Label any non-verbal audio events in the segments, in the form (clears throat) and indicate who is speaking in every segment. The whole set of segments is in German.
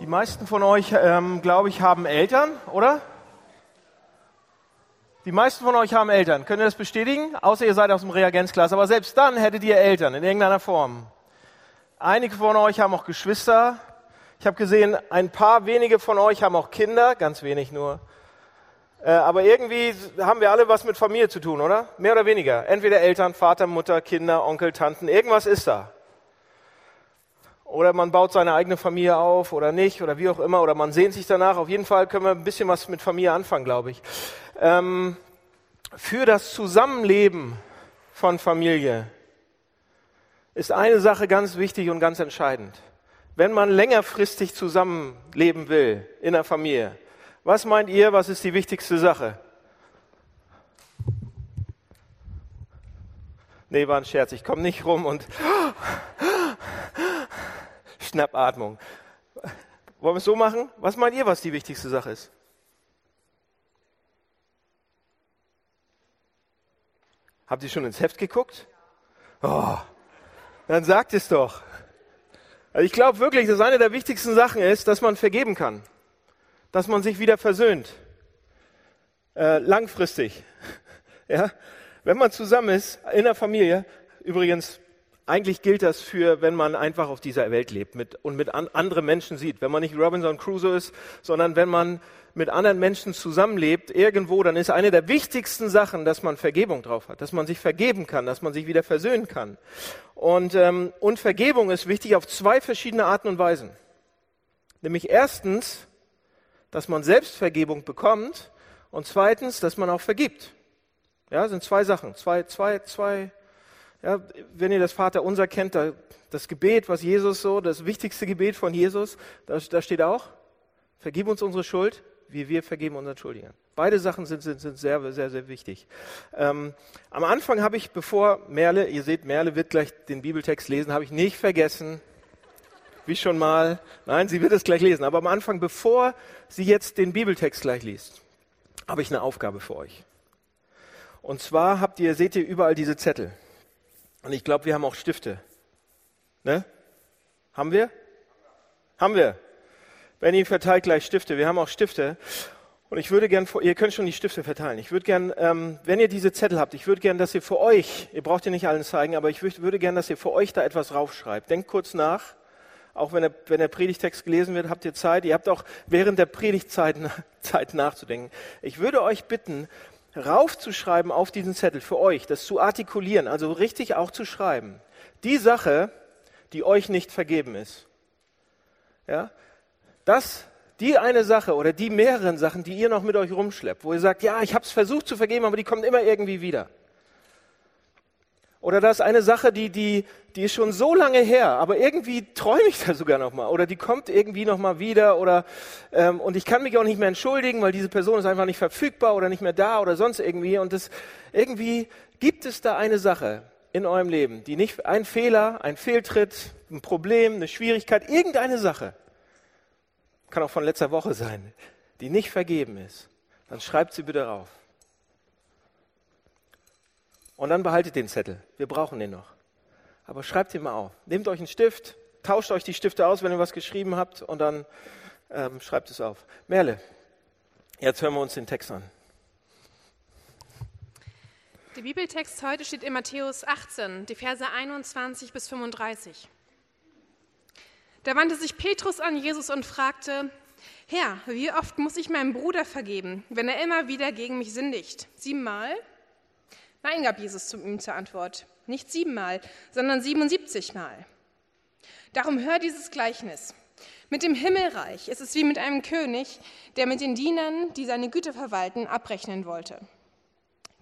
Speaker 1: Die meisten von euch, ähm, glaube ich, haben Eltern, oder? Die meisten von euch haben Eltern. Könnt ihr das bestätigen? Außer ihr seid aus dem Reagenzklasse. Aber selbst dann hättet ihr Eltern in irgendeiner Form. Einige von euch haben auch Geschwister. Ich habe gesehen, ein paar wenige von euch haben auch Kinder, ganz wenig nur. Äh, aber irgendwie haben wir alle was mit Familie zu tun, oder? Mehr oder weniger. Entweder Eltern, Vater, Mutter, Kinder, Onkel, Tanten, irgendwas ist da. Oder man baut seine eigene Familie auf oder nicht oder wie auch immer oder man sehnt sich danach. Auf jeden Fall können wir ein bisschen was mit Familie anfangen, glaube ich. Ähm, für das Zusammenleben von Familie ist eine Sache ganz wichtig und ganz entscheidend. Wenn man längerfristig zusammenleben will in der Familie, was meint ihr, was ist die wichtigste Sache? Nee, war ein Scherz. Ich komme nicht rum und Schnappatmung. Wollen wir es so machen? Was meint ihr, was die wichtigste Sache ist? Habt ihr schon ins Heft geguckt? Oh, dann sagt es doch. Also ich glaube wirklich, dass eine der wichtigsten Sachen ist, dass man vergeben kann. Dass man sich wieder versöhnt. Äh, langfristig. (laughs) Ja? Wenn man zusammen ist, in der Familie, übrigens, eigentlich gilt das für, wenn man einfach auf dieser Welt lebt mit, und mit an, anderen Menschen sieht. Wenn man nicht Robinson Crusoe ist, sondern wenn man mit anderen Menschen zusammenlebt, irgendwo, dann ist eine der wichtigsten Sachen, dass man Vergebung drauf hat, dass man sich vergeben kann, dass man sich wieder versöhnen kann. Und, ähm, und Vergebung ist wichtig auf zwei verschiedene Arten und Weisen. Nämlich erstens, dass man Selbstvergebung bekommt und zweitens, dass man auch vergibt. Ja, sind zwei Sachen, zwei, zwei, zwei ja, wenn ihr das Vaterunser kennt, da, das Gebet, was Jesus so, das wichtigste Gebet von Jesus, da, da steht auch, vergib uns unsere Schuld, wie wir vergeben unseren Schuldigern. Beide Sachen sind, sind, sind sehr, sehr, sehr wichtig. Ähm, am Anfang habe ich, bevor Merle, ihr seht, Merle wird gleich den Bibeltext lesen, habe ich nicht vergessen, wie schon mal, nein, sie wird es gleich lesen, aber am Anfang, bevor sie jetzt den Bibeltext gleich liest, habe ich eine Aufgabe für euch. Und zwar habt ihr, seht ihr überall diese Zettel. Und ich glaube, wir haben auch Stifte. Ne? Haben wir? Haben wir. Benny verteilt gleich Stifte. Wir haben auch Stifte. Und ich würde gern, ihr könnt schon die Stifte verteilen. Ich würde gern, ähm, wenn ihr diese Zettel habt, ich würde gern, dass ihr für euch, ihr braucht ihr nicht allen zeigen, aber ich würde gern, dass ihr für euch da etwas raufschreibt. Denkt kurz nach. Auch wenn der, wenn der Predigtext gelesen wird, habt ihr Zeit. Ihr habt auch während der Predigtzeit (laughs) Zeit nachzudenken. Ich würde euch bitten, raufzuschreiben auf diesen Zettel für euch, das zu artikulieren, also richtig auch zu schreiben. Die Sache, die euch nicht vergeben ist. Ja? Das, die eine Sache oder die mehreren Sachen, die ihr noch mit euch rumschleppt, wo ihr sagt, ja, ich habe es versucht zu vergeben, aber die kommen immer irgendwie wieder. Oder das ist eine Sache, die, die, die ist schon so lange her, aber irgendwie träume ich da sogar noch mal. Oder die kommt irgendwie noch mal wieder. Oder ähm, und ich kann mich auch nicht mehr entschuldigen, weil diese Person ist einfach nicht verfügbar oder nicht mehr da oder sonst irgendwie. Und das irgendwie gibt es da eine Sache in eurem Leben, die nicht ein Fehler, ein Fehltritt, ein Problem, eine Schwierigkeit, irgendeine Sache kann auch von letzter Woche sein, die nicht vergeben ist. Dann schreibt sie bitte rauf. Und dann behaltet den Zettel. Wir brauchen den noch. Aber schreibt ihn mal auf. Nehmt euch einen Stift, tauscht euch die Stifte aus, wenn ihr was geschrieben habt, und dann ähm, schreibt es auf. Merle, jetzt hören wir uns den Text an.
Speaker 2: Der Bibeltext heute steht in Matthäus 18, die Verse 21 bis 35. Da wandte sich Petrus an Jesus und fragte, Herr, wie oft muss ich meinem Bruder vergeben, wenn er immer wieder gegen mich sündigt? Siebenmal? Nein, gab Jesus zu ihm zur Antwort, nicht siebenmal, sondern 77 Mal. Darum hör dieses Gleichnis. Mit dem Himmelreich ist es wie mit einem König, der mit den Dienern, die seine Güter verwalten, abrechnen wollte.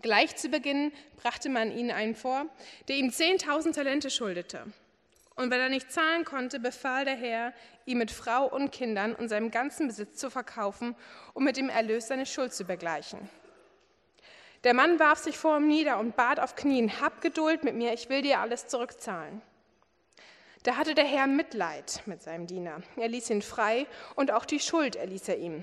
Speaker 2: Gleich zu Beginn brachte man ihnen einen vor, der ihm 10.000 Talente schuldete. Und weil er nicht zahlen konnte, befahl der Herr, ihn mit Frau und Kindern und seinem ganzen Besitz zu verkaufen, um mit dem Erlös seine Schuld zu begleichen. Der Mann warf sich vor ihm nieder und bat auf Knien, hab Geduld mit mir, ich will dir alles zurückzahlen. Da hatte der Herr Mitleid mit seinem Diener. Er ließ ihn frei und auch die Schuld erließ er ihm.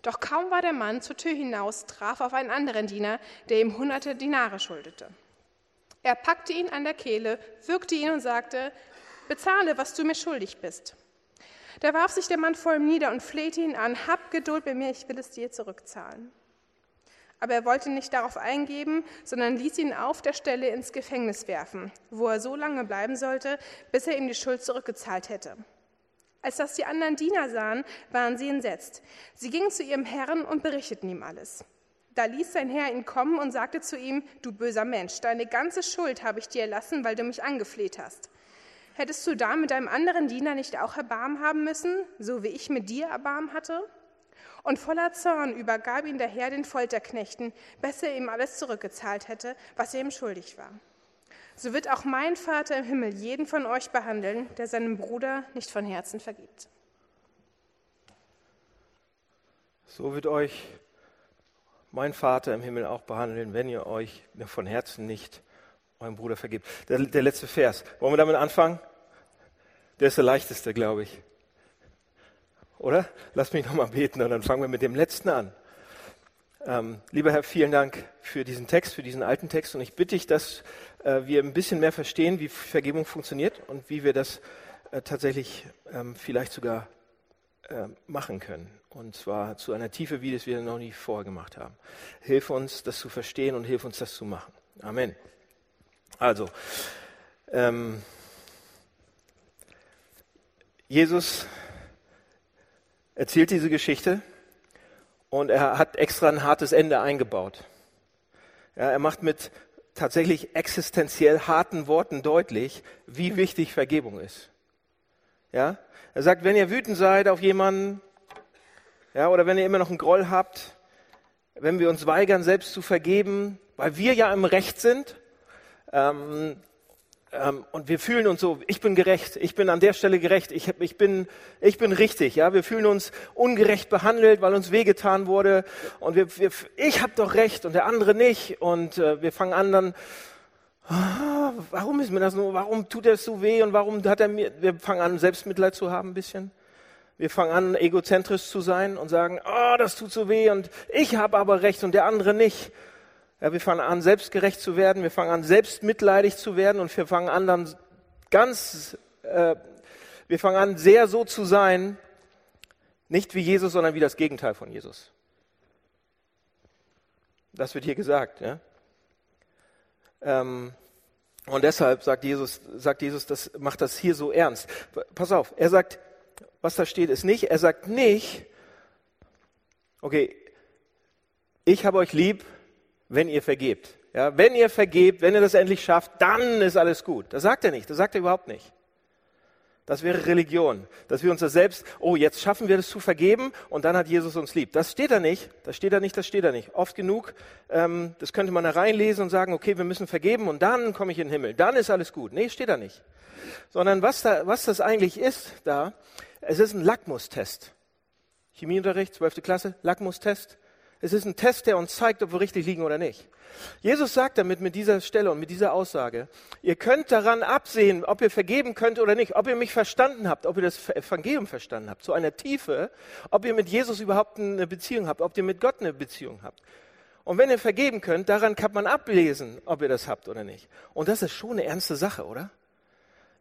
Speaker 2: Doch kaum war der Mann zur Tür hinaus, traf auf einen anderen Diener, der ihm hunderte Dinare schuldete. Er packte ihn an der Kehle, würgte ihn und sagte, bezahle, was du mir schuldig bist. Da warf sich der Mann vor ihm nieder und flehte ihn an, hab Geduld bei mir, ich will es dir zurückzahlen. Aber er wollte nicht darauf eingeben, sondern ließ ihn auf der Stelle ins Gefängnis werfen, wo er so lange bleiben sollte, bis er ihm die Schuld zurückgezahlt hätte. Als das die anderen Diener sahen, waren sie entsetzt. Sie gingen zu ihrem Herrn und berichteten ihm alles. Da ließ sein Herr ihn kommen und sagte zu ihm, du böser Mensch, deine ganze Schuld habe ich dir erlassen, weil du mich angefleht hast. Hättest du da mit deinem anderen Diener nicht auch Erbarmen haben müssen, so wie ich mit dir Erbarmen hatte? Und voller Zorn übergab ihn der Herr den Folterknechten, bis er ihm alles zurückgezahlt hätte, was er ihm schuldig war. So wird auch mein Vater im Himmel jeden von euch behandeln, der seinem Bruder nicht von Herzen vergibt.
Speaker 1: So wird euch mein Vater im Himmel auch behandeln, wenn ihr euch von Herzen nicht eurem Bruder vergibt. Der, der letzte Vers. Wollen wir damit anfangen? Der ist der leichteste, glaube ich. Oder? Lass mich nochmal beten und dann fangen wir mit dem letzten an. Ähm, lieber Herr, vielen Dank für diesen Text, für diesen alten Text. Und ich bitte dich, dass äh, wir ein bisschen mehr verstehen, wie Vergebung funktioniert und wie wir das äh, tatsächlich ähm, vielleicht sogar äh, machen können. Und zwar zu einer Tiefe, wie das wir noch nie vorher gemacht haben. Hilf uns, das zu verstehen und hilf uns, das zu machen. Amen. Also, ähm, Jesus erzählt diese Geschichte und er hat extra ein hartes Ende eingebaut. Ja, er macht mit tatsächlich existenziell harten Worten deutlich, wie wichtig Vergebung ist. Ja? Er sagt, wenn ihr wütend seid auf jemanden, ja, oder wenn ihr immer noch einen Groll habt, wenn wir uns weigern, selbst zu vergeben, weil wir ja im Recht sind, ähm, ähm, und wir fühlen uns so, ich bin gerecht, ich bin an der Stelle gerecht, ich, ich, bin, ich bin richtig. Ja? Wir fühlen uns ungerecht behandelt, weil uns wehgetan wurde. Und wir, wir, ich habe doch recht und der andere nicht. Und äh, wir fangen an dann, ah, warum ist mir das nur, warum tut er so weh und warum hat er mir, wir fangen an Selbstmitleid zu haben ein bisschen. Wir fangen an, egozentrisch zu sein und sagen, oh, das tut so weh und ich habe aber recht und der andere nicht. Ja, wir fangen an, selbstgerecht zu werden, wir fangen an, selbstmitleidig zu werden und wir fangen an, dann ganz, äh, wir fangen an, sehr so zu sein, nicht wie Jesus, sondern wie das Gegenteil von Jesus. Das wird hier gesagt. Ja? Ähm, und deshalb sagt Jesus, sagt Jesus, das macht das hier so ernst. Pass auf, er sagt, was da steht, ist nicht, er sagt nicht, okay, ich habe euch lieb, wenn ihr vergebt. Ja, wenn ihr vergebt, wenn ihr das endlich schafft, dann ist alles gut. Das sagt er nicht, das sagt er überhaupt nicht. Das wäre Religion, dass wir uns das selbst, oh, jetzt schaffen wir das zu vergeben und dann hat Jesus uns lieb. Das steht da nicht, das steht da nicht, das steht da nicht. Oft genug, ähm, das könnte man da reinlesen und sagen, okay, wir müssen vergeben und dann komme ich in den Himmel, dann ist alles gut. Nee, steht da nicht. Sondern was, da, was das eigentlich ist da, es ist ein Lackmustest. Chemieunterricht, 12. Klasse, Lackmustest. Es ist ein Test, der uns zeigt, ob wir richtig liegen oder nicht. Jesus sagt damit mit dieser Stelle und mit dieser Aussage, ihr könnt daran absehen, ob ihr vergeben könnt oder nicht, ob ihr mich verstanden habt, ob ihr das Evangelium verstanden habt, zu einer Tiefe, ob ihr mit Jesus überhaupt eine Beziehung habt, ob ihr mit Gott eine Beziehung habt. Und wenn ihr vergeben könnt, daran kann man ablesen, ob ihr das habt oder nicht. Und das ist schon eine ernste Sache, oder?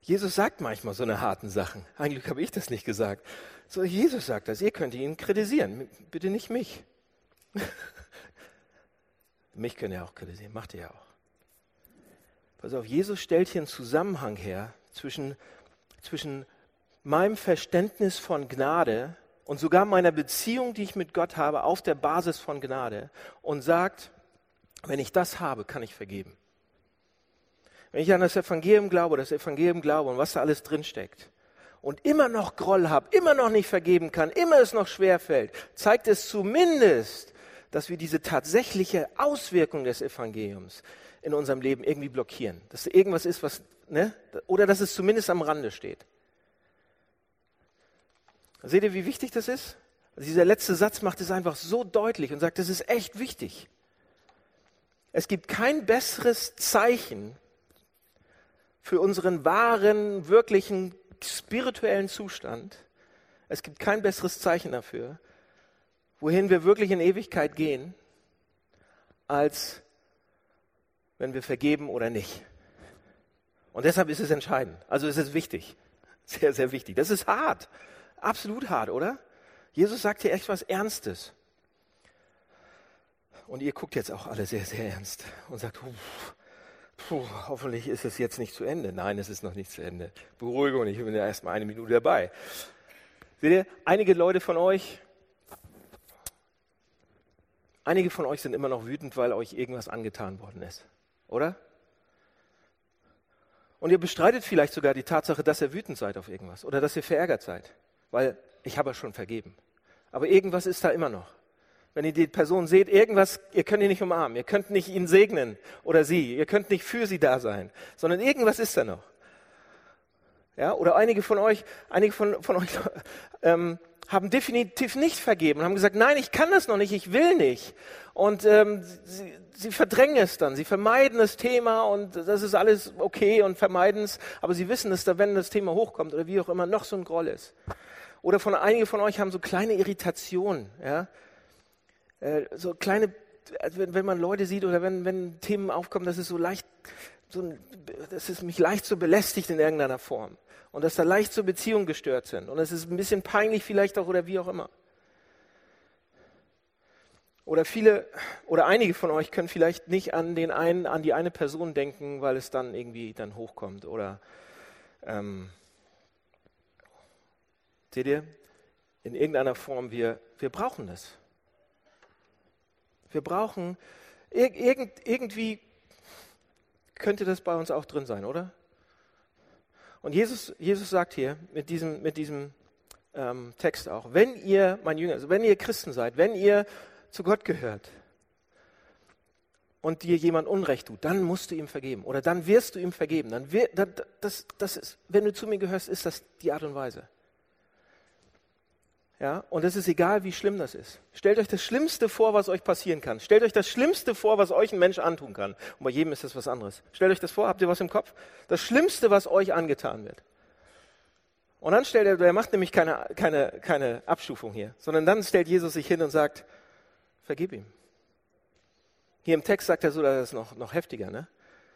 Speaker 1: Jesus sagt manchmal so eine harten Sachen. Eigentlich habe ich das nicht gesagt. So, Jesus sagt das. Ihr könnt ihn kritisieren. Bitte nicht mich. (laughs) Mich könnt ihr auch kritisieren, macht ihr ja auch. Pass auf, Jesus stellt hier einen Zusammenhang her zwischen, zwischen meinem Verständnis von Gnade und sogar meiner Beziehung, die ich mit Gott habe, auf der Basis von Gnade und sagt, wenn ich das habe, kann ich vergeben. Wenn ich an das Evangelium glaube, das Evangelium glaube und was da alles drinsteckt und immer noch Groll habe, immer noch nicht vergeben kann, immer es noch schwer fällt, zeigt es zumindest, dass wir diese tatsächliche Auswirkung des Evangeliums in unserem Leben irgendwie blockieren. Dass irgendwas ist, was, ne? oder dass es zumindest am Rande steht. Seht ihr, wie wichtig das ist? Also dieser letzte Satz macht es einfach so deutlich und sagt, das ist echt wichtig. Es gibt kein besseres Zeichen für unseren wahren, wirklichen, spirituellen Zustand. Es gibt kein besseres Zeichen dafür, wohin wir wirklich in Ewigkeit gehen, als wenn wir vergeben oder nicht. Und deshalb ist es entscheidend. Also es ist wichtig. (laughs) Sehr, sehr wichtig. Das ist hart. Absolut hart, oder? Jesus sagt hier echt was Ernstes. Und ihr guckt jetzt auch alle sehr, sehr ernst und sagt, puh, hoffentlich ist es jetzt nicht zu Ende. Nein, es ist noch nicht zu Ende. Beruhigung, ich bin ja erst mal eine Minute dabei. Seht ihr, einige Leute von euch, einige von euch sind immer noch wütend, weil euch irgendwas angetan worden ist. Oder? Und ihr bestreitet vielleicht sogar die Tatsache, dass ihr wütend seid auf irgendwas oder dass ihr verärgert seid, weil ich habe schon vergeben. Aber irgendwas ist da immer noch. Wenn ihr die Person seht, irgendwas, ihr könnt ihn nicht umarmen, ihr könnt nicht ihn segnen oder sie, ihr könnt nicht für sie da sein, sondern irgendwas ist da noch. Ja, oder einige von euch, einige von, von euch (laughs) ähm, haben definitiv nicht vergeben und haben gesagt, nein, ich kann das noch nicht, ich will nicht. Und ähm, sie, sie verdrängen es dann, sie vermeiden das Thema und das ist alles okay und vermeiden es, aber sie wissen, dass da, wenn das Thema hochkommt oder wie auch immer, noch so ein Groll ist. Oder von einige von euch haben so kleine Irritationen, ja, äh, so kleine, also wenn, wenn man Leute sieht oder wenn, wenn Themen aufkommen, das ist so leicht, so, dass es mich leicht so belästigt in irgendeiner Form und dass da leicht so Beziehungen gestört sind und es ist ein bisschen peinlich vielleicht auch oder wie auch immer. Oder viele oder einige von euch können vielleicht nicht an den einen, an die eine Person denken, weil es dann irgendwie dann hochkommt. Oder ähm, seht ihr, in irgendeiner Form, wir, wir brauchen das. Wir brauchen irgend, irgendwie könnte das bei uns auch drin sein, oder? Und Jesus, Jesus sagt hier mit diesem, mit diesem ähm, Text auch, wenn ihr, mein Jünger, also wenn ihr Christen seid, wenn ihr zu Gott gehört und dir jemand Unrecht tut, dann musst du ihm vergeben oder dann wirst du ihm vergeben. Dann wir, das, das ist, wenn du zu mir gehörst, ist das die Art und Weise. Ja, und es ist egal, wie schlimm das ist. Stellt euch das Schlimmste vor, was euch passieren kann. Stellt euch das Schlimmste vor, was euch ein Mensch antun kann. Und bei jedem ist das was anderes. Stellt euch das vor, habt ihr was im Kopf? Das Schlimmste, was euch angetan wird. Und dann stellt er, der macht nämlich keine, keine, keine Abstufung hier, sondern dann stellt Jesus sich hin und sagt, vergib ihm. Hier im Text sagt er so, das ist noch, noch heftiger, ne?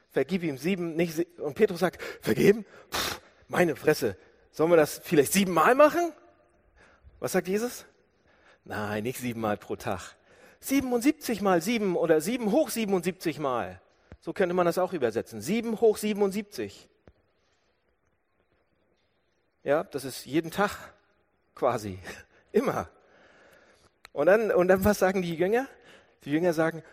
Speaker 1: Vergib ihm sieben, nicht, und Petrus sagt, vergeben? Puh, meine Fresse. Sollen wir das vielleicht siebenmal machen? Was sagt Jesus? Nein, nicht siebenmal pro Tag. 77 mal sieben oder sieben hoch 77 mal. So könnte man das auch übersetzen. Sieben hoch 77. Ja, das ist jeden Tag quasi. (laughs) Immer. Und dann, und dann, was sagen die Jünger? Die Jünger sagen,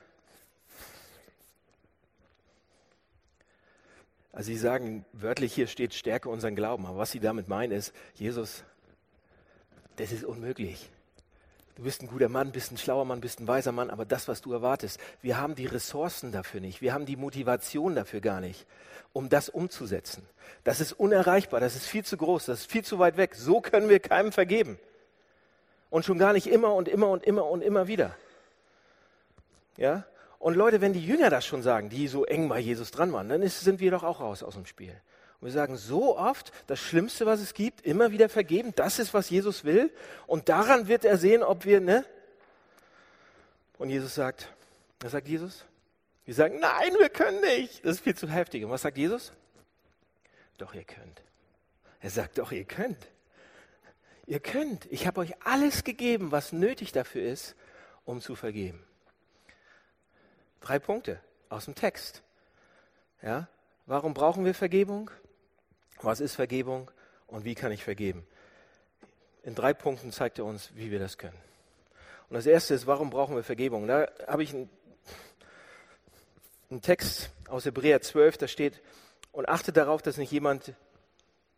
Speaker 1: also sie sagen wörtlich, hier steht, stärke unseren Glauben. Aber was sie damit meinen ist, Jesus, das ist unmöglich. Du bist ein guter Mann, bist ein schlauer Mann, bist ein weiser Mann, aber das, was du erwartest, wir haben die Ressourcen dafür nicht, wir haben die Motivation dafür gar nicht, um das umzusetzen. Das ist unerreichbar, das ist viel zu groß, das ist viel zu weit weg. So können wir keinem vergeben. Und schon gar nicht immer und immer und immer und immer wieder. Ja? Und Leute, wenn die Jünger das schon sagen, die so eng bei Jesus dran waren, dann ist, sind wir doch auch raus aus dem Spiel. Und wir sagen so oft, das Schlimmste, was es gibt, immer wieder vergeben. Das ist, was Jesus will. Und daran wird er sehen, ob wir, ne? Und Jesus sagt, was sagt Jesus? Wir sagen, nein, wir können nicht. Das ist viel zu heftig. Und was sagt Jesus? Doch, ihr könnt. Er sagt, doch, ihr könnt. Ihr könnt. Ich habe euch alles gegeben, was nötig dafür ist, um zu vergeben. Drei Punkte aus dem Text. Ja? Warum brauchen wir Vergebung? Was ist Vergebung und wie kann ich vergeben? In drei Punkten zeigt er uns, wie wir das können. Und das erste ist, warum brauchen wir Vergebung? Da habe ich einen, Text aus Hebräer 12, da steht, und achtet darauf, dass nicht jemand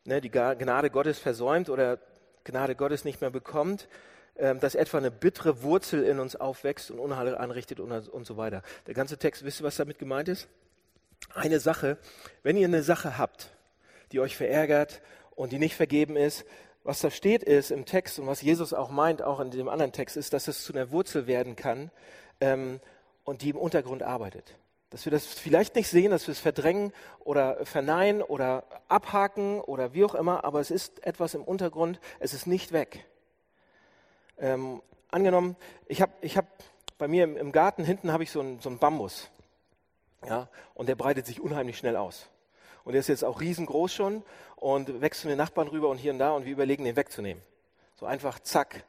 Speaker 1: ne, die Gnade Gottes versäumt oder Gnade Gottes nicht mehr bekommt, ähm, dass etwa eine bittere Wurzel in uns aufwächst und Unheil anrichtet und, und so weiter. Der ganze Text, wisst ihr, was damit gemeint ist? Eine Sache, wenn ihr eine Sache habt, die euch verärgert und die nicht vergeben ist. Was da steht ist im Text und was Jesus auch meint, auch in dem anderen Text, ist, dass es zu einer Wurzel werden kann ähm, und die im Untergrund arbeitet. Dass wir das vielleicht nicht sehen, dass wir es verdrängen oder verneinen oder abhaken oder wie auch immer, aber es ist etwas im Untergrund, es ist nicht weg. Ähm, angenommen, ich habe ich hab bei mir im, im Garten hinten habe ich so einen, so Bambus. Ja, und der breitet sich unheimlich schnell aus. Und der ist jetzt auch riesengroß schon und wächst zu den Nachbarn rüber und hier und da und wir überlegen, den wegzunehmen. So einfach, zack.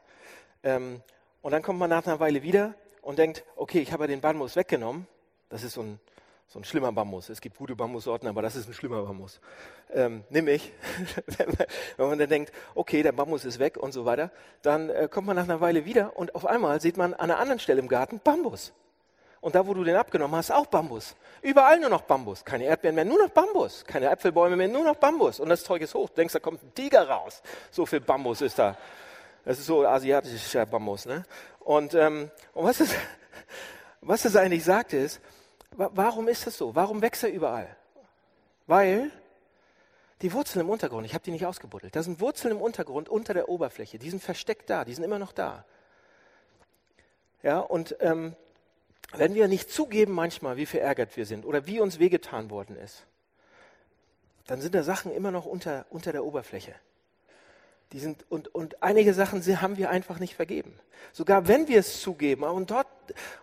Speaker 1: Ähm, und dann kommt man nach einer Weile wieder und denkt, okay, ich habe ja den Bambus weggenommen. Das ist so ein, so ein schlimmer Bambus. Es gibt gute Bambussorten, aber das ist ein schlimmer Bambus. Ähm, nimm ich. (laughs) Wenn man dann denkt, okay, der Bambus ist weg und so weiter, dann äh, kommt man nach einer Weile wieder und auf einmal sieht man an einer anderen Stelle im Garten Bambus. Und da, wo du den abgenommen hast, auch Bambus. Überall nur noch Bambus. Keine Erdbeeren mehr, nur noch Bambus. Keine Äpfelbäume mehr, nur noch Bambus. Und das Zeug ist hoch. Du denkst, da kommt ein Tiger raus. So viel Bambus ist da. Das ist so asiatischer Bambus. Ne? Und, ähm, und was, es, (laughs) was es eigentlich sagt ist, warum ist das so? Warum wächst er überall? Weil die Wurzeln im Untergrund, ich habe die nicht ausgebuddelt, da sind Wurzeln im Untergrund unter der Oberfläche, die sind versteckt da, die sind immer noch da. Ja, und ähm, wenn wir nicht zugeben manchmal, wie verärgert wir sind oder wie uns wehgetan worden ist, dann sind da Sachen immer noch unter, unter der Oberfläche. Die sind, und, und einige Sachen haben wir einfach nicht vergeben. Sogar wenn wir es zugeben und, dort,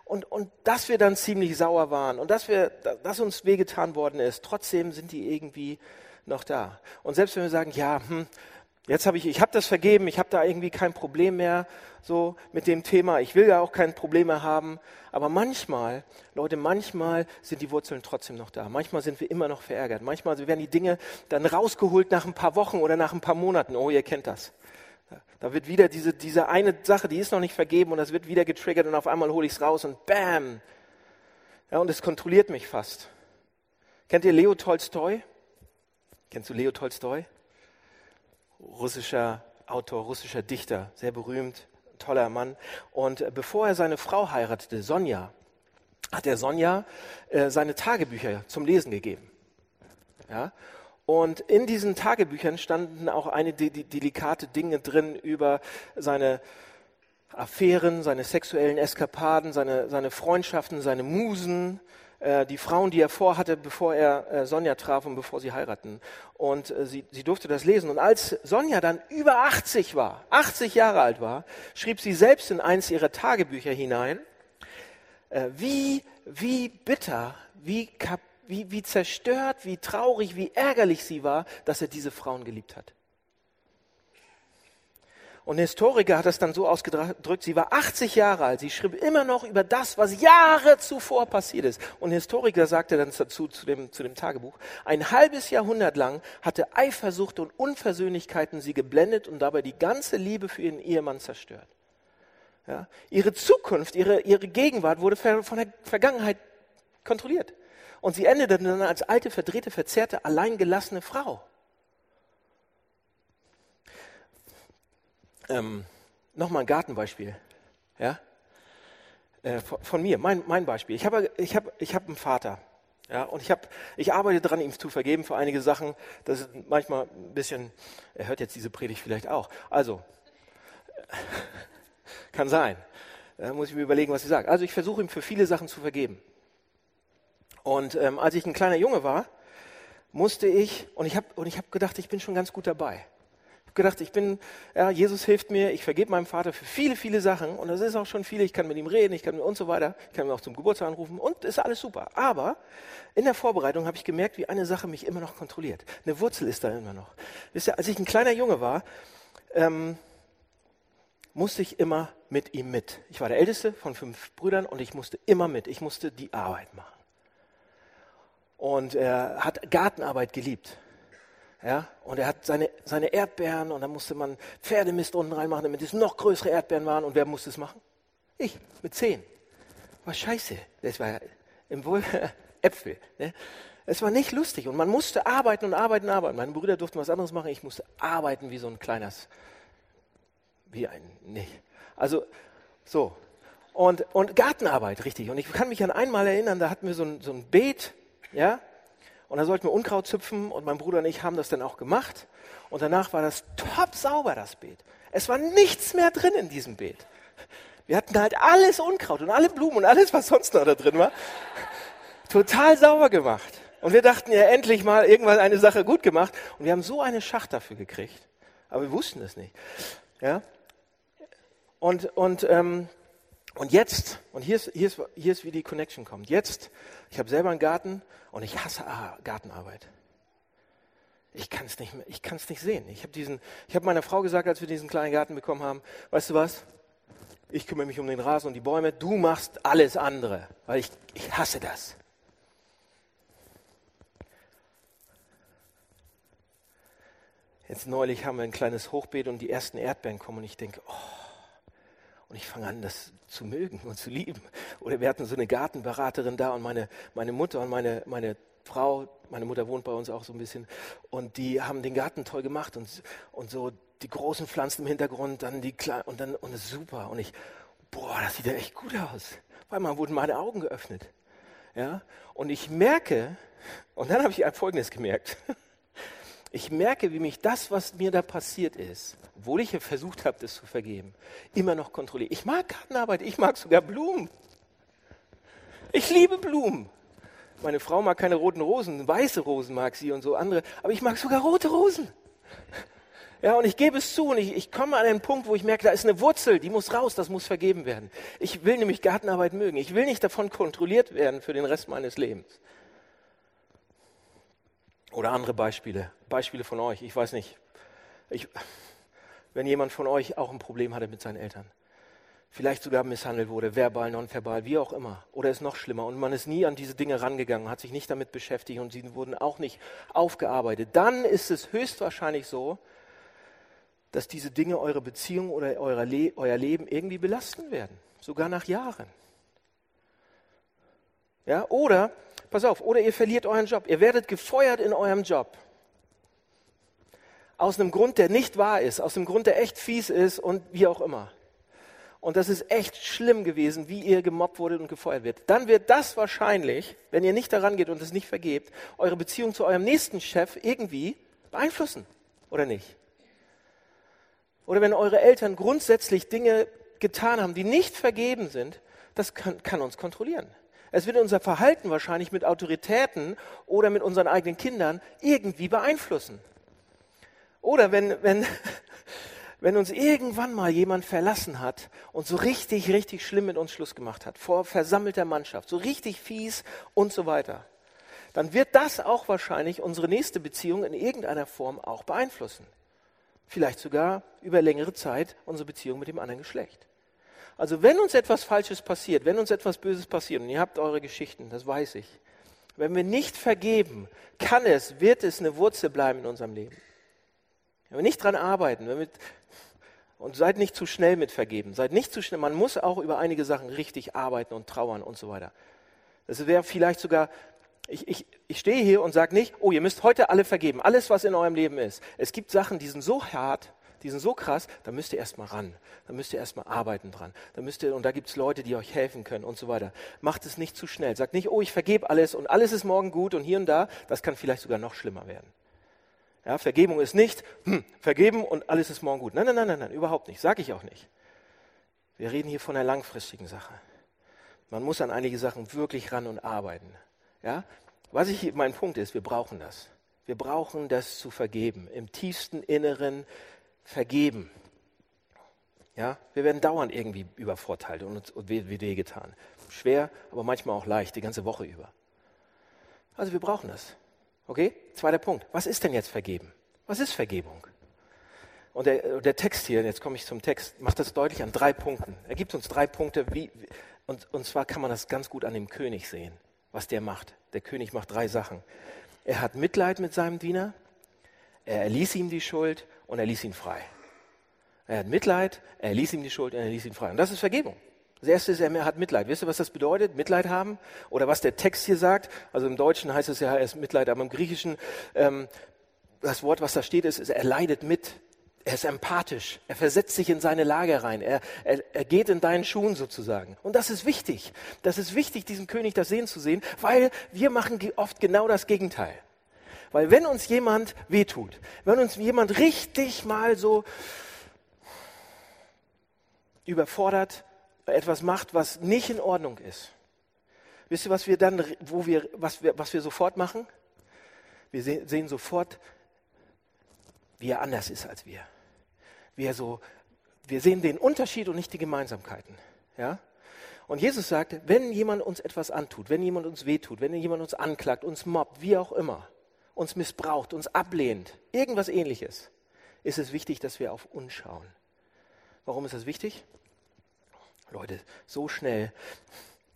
Speaker 1: und, und dass wir dann ziemlich sauer waren und dass, wir, dass uns wehgetan worden ist, trotzdem sind die irgendwie noch da. Und selbst wenn wir sagen, ja, hm, Jetzt habe ich, ich habe das vergeben, ich habe da irgendwie kein Problem mehr so mit dem Thema. Ich will ja auch kein Problem mehr haben. Aber manchmal, Leute, manchmal sind die Wurzeln trotzdem noch da. Manchmal sind wir immer noch verärgert. Manchmal werden die Dinge dann rausgeholt nach ein paar Wochen oder nach ein paar Monaten. Oh, ihr kennt das. Da wird wieder diese, diese eine Sache, die ist noch nicht vergeben und das wird wieder getriggert und auf einmal hole ich es raus und bam. Ja, und es kontrolliert mich fast. Kennt ihr Leo Tolstoi? Kennst du Leo Tolstoi? Russischer Autor, russischer Dichter, sehr berühmt, toller Mann. Und äh, bevor er seine Frau heiratete, Sonja, hat er Sonja äh, seine Tagebücher zum Lesen gegeben. Ja? Und in diesen Tagebüchern standen auch einige delikate Dinge drin über seine Affären, seine sexuellen Eskapaden, seine, seine Freundschaften, seine Musen, äh, die Frauen, die er vorhatte, bevor er äh, Sonja traf und bevor sie heiraten. Und äh, sie, sie durfte das lesen. Und als Sonja dann über 80 war, 80 Jahre alt war, schrieb sie selbst in eins ihrer Tagebücher hinein, äh, wie, wie bitter, wie, wie, wie zerstört, wie traurig, wie ärgerlich sie war, dass er diese Frauen geliebt hat. Und Historiker hat das dann so ausgedrückt, sie war 80 Jahre alt, sie schrieb immer noch über das, was Jahre zuvor passiert ist. Und Historiker sagte dann dazu, zu dem, zu dem Tagebuch, ein halbes Jahrhundert lang hatte Eifersucht und Unversöhnlichkeiten sie geblendet und dabei die ganze Liebe für ihren Ehemann zerstört. Ja? Ihre Zukunft, ihre, ihre Gegenwart wurde von der Vergangenheit kontrolliert. Und sie endete dann als alte, verdrehte, verzerrte, alleingelassene Frau. Ähm, Nochmal ein Gartenbeispiel. Ja? Äh, von, von, mir, mein, mein Beispiel. Ich habe ich hab, ich hab einen Vater. Ja, und ich, hab, ich arbeite daran, ihm zu vergeben für einige Sachen. Das ist manchmal ein bisschen, er hört jetzt diese Predigt vielleicht auch. Also, (laughs) kann sein. Da muss ich mir überlegen, was ich sage. Also ich versuche ihm für viele Sachen zu vergeben. Und ähm, als ich ein kleiner Junge war, musste ich, und ich habe hab gedacht, ich bin schon ganz gut dabei gedacht, ich bin, ja, Jesus hilft mir, ich vergebe meinem Vater für viele, viele Sachen und das ist auch schon viele, ich kann mit ihm reden, ich kann und so weiter, ich kann ihn auch zum Geburtstag anrufen und ist alles super. Aber in der Vorbereitung habe ich gemerkt, wie eine Sache mich immer noch kontrolliert. Eine Wurzel ist da immer noch. Wisst ihr, als ich ein kleiner Junge war, ähm, musste ich immer mit ihm mit. Ich war der älteste von fünf Brüdern und ich musste immer mit. Ich musste die Arbeit machen. Und er hat Gartenarbeit geliebt. Ja, und er hat seine, seine Erdbeeren und dann musste man Pferdemist unten reinmachen, damit es noch größere Erdbeeren waren. Und wer musste es machen? Ich, mit zehn. War scheiße. Das war im Wohl (laughs) Äpfel. Ne? Es war nicht lustig und man musste arbeiten und arbeiten und arbeiten. Meine Brüder durften was anderes machen. Ich musste arbeiten wie so ein kleines, wie ein, nee. Also, so. Und, und Gartenarbeit, richtig. Und ich kann mich an einmal erinnern, da hatten wir so ein, so ein Beet, ja, und da sollten wir Unkraut züpfen und mein Bruder und ich haben das dann auch gemacht. Und danach war das top sauber, das Beet. Es war nichts mehr drin in diesem Beet. Wir hatten halt alles Unkraut und alle Blumen und alles, was sonst noch da drin war, total sauber gemacht. Und wir dachten ja endlich mal irgendwann eine Sache gut gemacht. Und wir haben so eine Schacht dafür gekriegt. Aber wir wussten es nicht. Ja? Und, und, ähm, und jetzt, und hier ist, hier, ist, hier ist, wie die Connection kommt. Jetzt, ich habe selber einen Garten und ich hasse Gartenarbeit. Ich kann es nicht mehr, ich kann es nicht sehen. Ich habe diesen, ich habe meiner Frau gesagt, als wir diesen kleinen Garten bekommen haben, weißt du was? Ich kümmere mich um den Rasen und die Bäume, du machst alles andere, weil ich, ich hasse das. Jetzt neulich haben wir ein kleines Hochbeet und die ersten Erdbeeren kommen und ich denke, oh, und ich fange an, das zu mögen und zu lieben. Oder wir hatten so eine Gartenberaterin da und meine, meine Mutter und meine, meine Frau, meine Mutter wohnt bei uns auch so ein bisschen, und die haben den Garten toll gemacht und, und so die großen Pflanzen im Hintergrund, dann die kleinen, und dann, und das ist super. Und ich, boah, das sieht ja echt gut aus. Weil man wurden meine Augen geöffnet. Ja, und ich merke, und dann habe ich Folgendes gemerkt. (laughs) Ich merke, wie mich das, was mir da passiert ist, obwohl ich ja versucht habe, das zu vergeben, immer noch kontrolliert. Ich mag Gartenarbeit, ich mag sogar Blumen. Ich liebe Blumen. Meine Frau mag keine roten Rosen, weiße Rosen mag sie und so andere, aber ich mag sogar rote Rosen. Ja, und ich gebe es zu und ich, ich komme an einen Punkt, wo ich merke, da ist eine Wurzel, die muss raus, das muss vergeben werden. Ich will nämlich Gartenarbeit mögen. Ich will nicht davon kontrolliert werden für den Rest meines Lebens. Oder andere Beispiele, Beispiele von euch, ich weiß nicht. Ich, wenn jemand von euch auch ein Problem hatte mit seinen Eltern, vielleicht sogar misshandelt wurde, verbal, nonverbal, wie auch immer, oder ist noch schlimmer und man ist nie an diese Dinge rangegangen, hat sich nicht damit beschäftigt und sie wurden auch nicht aufgearbeitet, dann ist es höchstwahrscheinlich so, dass diese Dinge eure Beziehung oder Le euer Leben irgendwie belasten werden, sogar nach Jahren. Ja, oder Pass auf, oder ihr verliert euren Job. Ihr werdet gefeuert in eurem Job. Aus einem Grund, der nicht wahr ist, aus einem Grund, der echt fies ist und wie auch immer. Und das ist echt schlimm gewesen, wie ihr gemobbt wurdet und gefeuert wird. Dann wird das wahrscheinlich, wenn ihr nicht daran geht und es nicht vergebt, eure Beziehung zu eurem nächsten Chef irgendwie beeinflussen. Oder nicht? Oder wenn eure Eltern grundsätzlich Dinge getan haben, die nicht vergeben sind, das kann, kann uns kontrollieren. Es wird unser Verhalten wahrscheinlich mit Autoritäten oder mit unseren eigenen Kindern irgendwie beeinflussen. Oder wenn, wenn, (laughs) wenn uns irgendwann mal jemand verlassen hat und so richtig, richtig schlimm mit uns Schluss gemacht hat, vor versammelter Mannschaft, so richtig fies und so weiter, dann wird das auch wahrscheinlich unsere nächste Beziehung in irgendeiner Form auch beeinflussen. Vielleicht sogar über längere Zeit unsere Beziehung mit dem anderen Geschlecht. Also wenn uns etwas Falsches passiert, wenn uns etwas Böses passiert, und ihr habt eure Geschichten, das weiß ich, wenn wir nicht vergeben, kann es, wird es eine Wurzel bleiben in unserem Leben. Wenn wir nicht dran arbeiten, wenn wir, und seid nicht zu schnell mit vergeben, seid nicht zu schnell, man muss auch über einige Sachen richtig arbeiten und trauern und so weiter. Das wäre vielleicht sogar, ich, ich, ich stehe hier und sage nicht, oh, ihr müsst heute alle vergeben, alles, was in eurem Leben ist. Es gibt Sachen, die sind so hart, die sind so krass, da müsst ihr erstmal ran. Da müsst ihr erstmal arbeiten dran. Da müsst ihr, und da gibt es Leute, die euch helfen können und so weiter. Macht es nicht zu schnell. Sagt nicht, oh, ich vergebe alles und alles ist morgen gut und hier und da. Das kann vielleicht sogar noch schlimmer werden. Ja, Vergebung ist nicht, hm, vergeben und alles ist morgen gut. Nein, nein, nein, nein, nein überhaupt nicht. Sage ich auch nicht. Wir reden hier von einer langfristigen Sache. Man muss an einige Sachen wirklich ran und arbeiten. Ja? Was ich, mein Punkt ist, wir brauchen das. Wir brauchen das zu vergeben. Im tiefsten Inneren vergeben. Ja, wir werden dauernd irgendwie übervorteilt und uns und getan. Schwer, aber manchmal auch leicht, die ganze Woche über. Also wir brauchen das. Okay? Zweiter Punkt. Was ist denn jetzt vergeben? Was ist Vergebung? Und der, der Text hier, jetzt komme ich zum Text, macht das deutlich an drei Punkten. Er gibt uns drei Punkte, wie, und, und zwar kann man das ganz gut an dem König sehen, was der macht. Der König macht drei Sachen. Er hat Mitleid mit seinem Diener, er erließ ihm die Schuld und er ließ ihn frei. Er hat Mitleid, er ließ ihm die Schuld und er ließ ihn frei. Und das ist Vergebung. Das erste ist, er hat Mitleid. Wisst ihr, was das bedeutet? Mitleid haben? Oder was der Text hier sagt? Also im Deutschen heißt es ja, er ist Mitleid, aber im Griechischen, ähm, das Wort, was da steht, ist, ist, er leidet mit. Er ist empathisch. Er versetzt sich in seine Lage rein. Er, er, er geht in deinen Schuhen sozusagen. Und das ist wichtig. Das ist wichtig, diesem König das Sehen zu sehen, weil wir machen oft genau das Gegenteil. Weil wenn uns jemand wehtut, wenn uns jemand richtig mal so überfordert, etwas macht, was nicht in Ordnung ist, wisst ihr, was wir dann, wo wir, was wir, was wir sofort machen? Wir sehen sofort, wie er anders ist als wir. Wie er so, wir sehen den Unterschied und nicht die Gemeinsamkeiten. Ja? Und Jesus sagt, wenn jemand uns etwas antut, wenn jemand uns wehtut, wenn jemand uns anklagt, uns mobbt, wie auch immer, uns missbraucht, uns ablehnt, irgendwas ähnliches, ist es wichtig, dass wir auf uns schauen. Warum ist das wichtig? Leute, so schnell